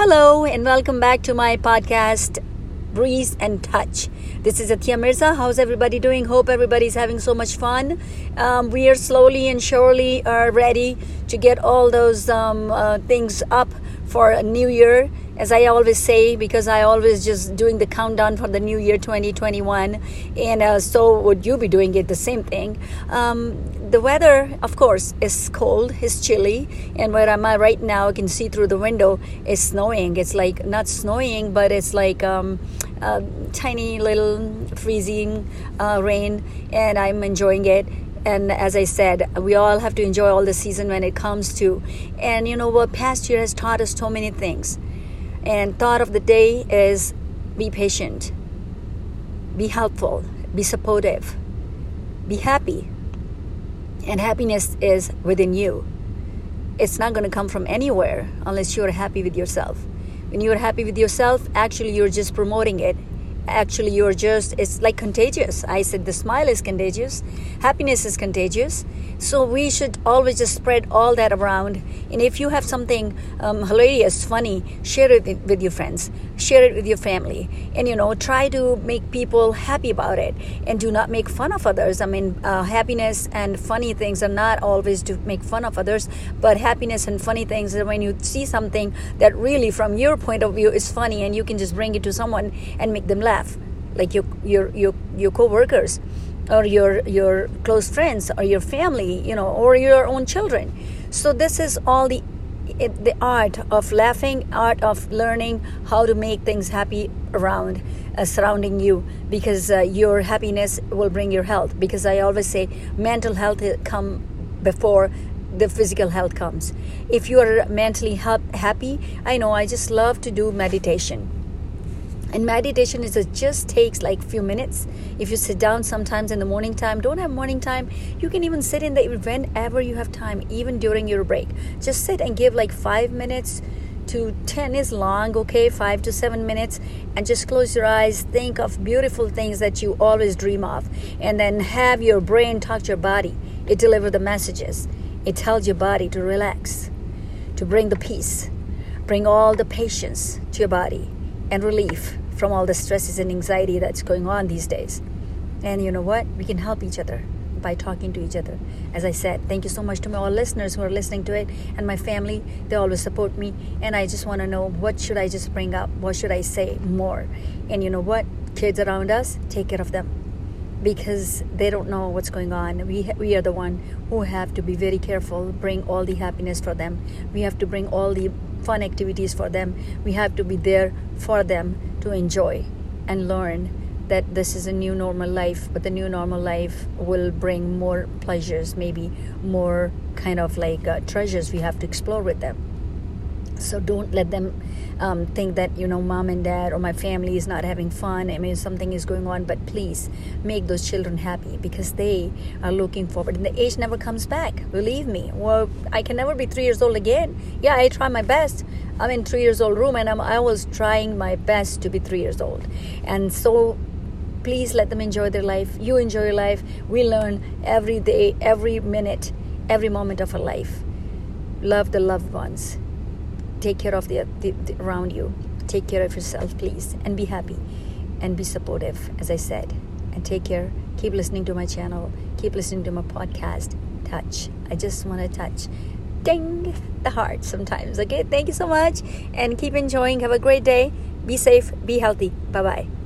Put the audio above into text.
Hello, and welcome back to my podcast, Breeze and Touch. This is Atia Mirza. How's everybody doing? Hope everybody's having so much fun. Um, we are slowly and surely are ready to get all those um, uh, things up for a new year as I always say, because I always just doing the countdown for the new year 2021, and uh, so would you be doing it the same thing. Um, the weather, of course, is cold, it's chilly, and where am I right now? I can see through the window. It's snowing. It's like not snowing, but it's like um, tiny little freezing uh, rain, and I'm enjoying it and as i said we all have to enjoy all the season when it comes to and you know what past year has taught us so many things and thought of the day is be patient, be helpful, be supportive, be happy. And happiness is within you. It's not going to come from anywhere unless you're happy with yourself. When you're happy with yourself, actually, you're just promoting it actually you're just it's like contagious i said the smile is contagious happiness is contagious so we should always just spread all that around. And if you have something um, hilarious funny share it with your friends. Share it with your family. And you know try to make people happy about it. And do not make fun of others. I mean uh, happiness and funny things are not always to make fun of others. But happiness and funny things are when you see something that really from your point of view is funny and you can just bring it to someone and make them laugh like your your your your co-workers, or your your close friends, or your family, you know, or your own children. So this is all the the art of laughing, art of learning how to make things happy around uh, surrounding you because uh, your happiness will bring your health. Because i always say mental health come before the physical health comes. If you are mentally ha- happy i know i just love to do meditation and meditation is just takes like few minutes. If you sit down sometimes in the morning time don't have morning time you can even sit in the whenever you have time even during your break. Just sit and give like five minutes to 10 is long okay? 5 to 7 minutes and just close your eyes think of beautiful things that you always dream of. And then have your brain talk to your body. It delivers the messages. It tells your body to relax to bring the peace bring all the patience to your body and relief from all the stresses and anxiety that's going on these days. And you know what? We can help each other by talking to each other. As I said, thank you so much to my all listeners who are listening to it and my family. They always support me. And I just want to know what should I just bring up? What should I say more? And you know what? Kids around us, take care of them because they don't know what's going on. We, we are the one who have to be very careful, bring all the happiness for them. We have to bring all the fun activities for them. We have to be there for them to enjoy and learn that this is a new normal life, but the new normal life will bring more pleasures, maybe more kind of like uh, treasures we have to explore with them so don't let them um, think that you know mom and dad or my family is not having fun. I mean something is going on. But please make those children happy because they are looking forward. And the age never comes back believe me. Well i can never be three years old again. Yeah i try my best. I'm in three years old room and I'm, i was trying my best to be three years old. And so please let them enjoy their life. You enjoy your life. We learn every day every minute every moment of our life. Love the loved ones take care of the, the, the, around you. Take care of yourself please and be happy and be supportive as i said. And take care. Keep listening to my channel. Keep listening to my podcast. Touch. I just want to touch. Ding! The heart sometimes okay? Thank you so much and keep enjoying. Have a great day. Be safe. Be healthy. Bye bye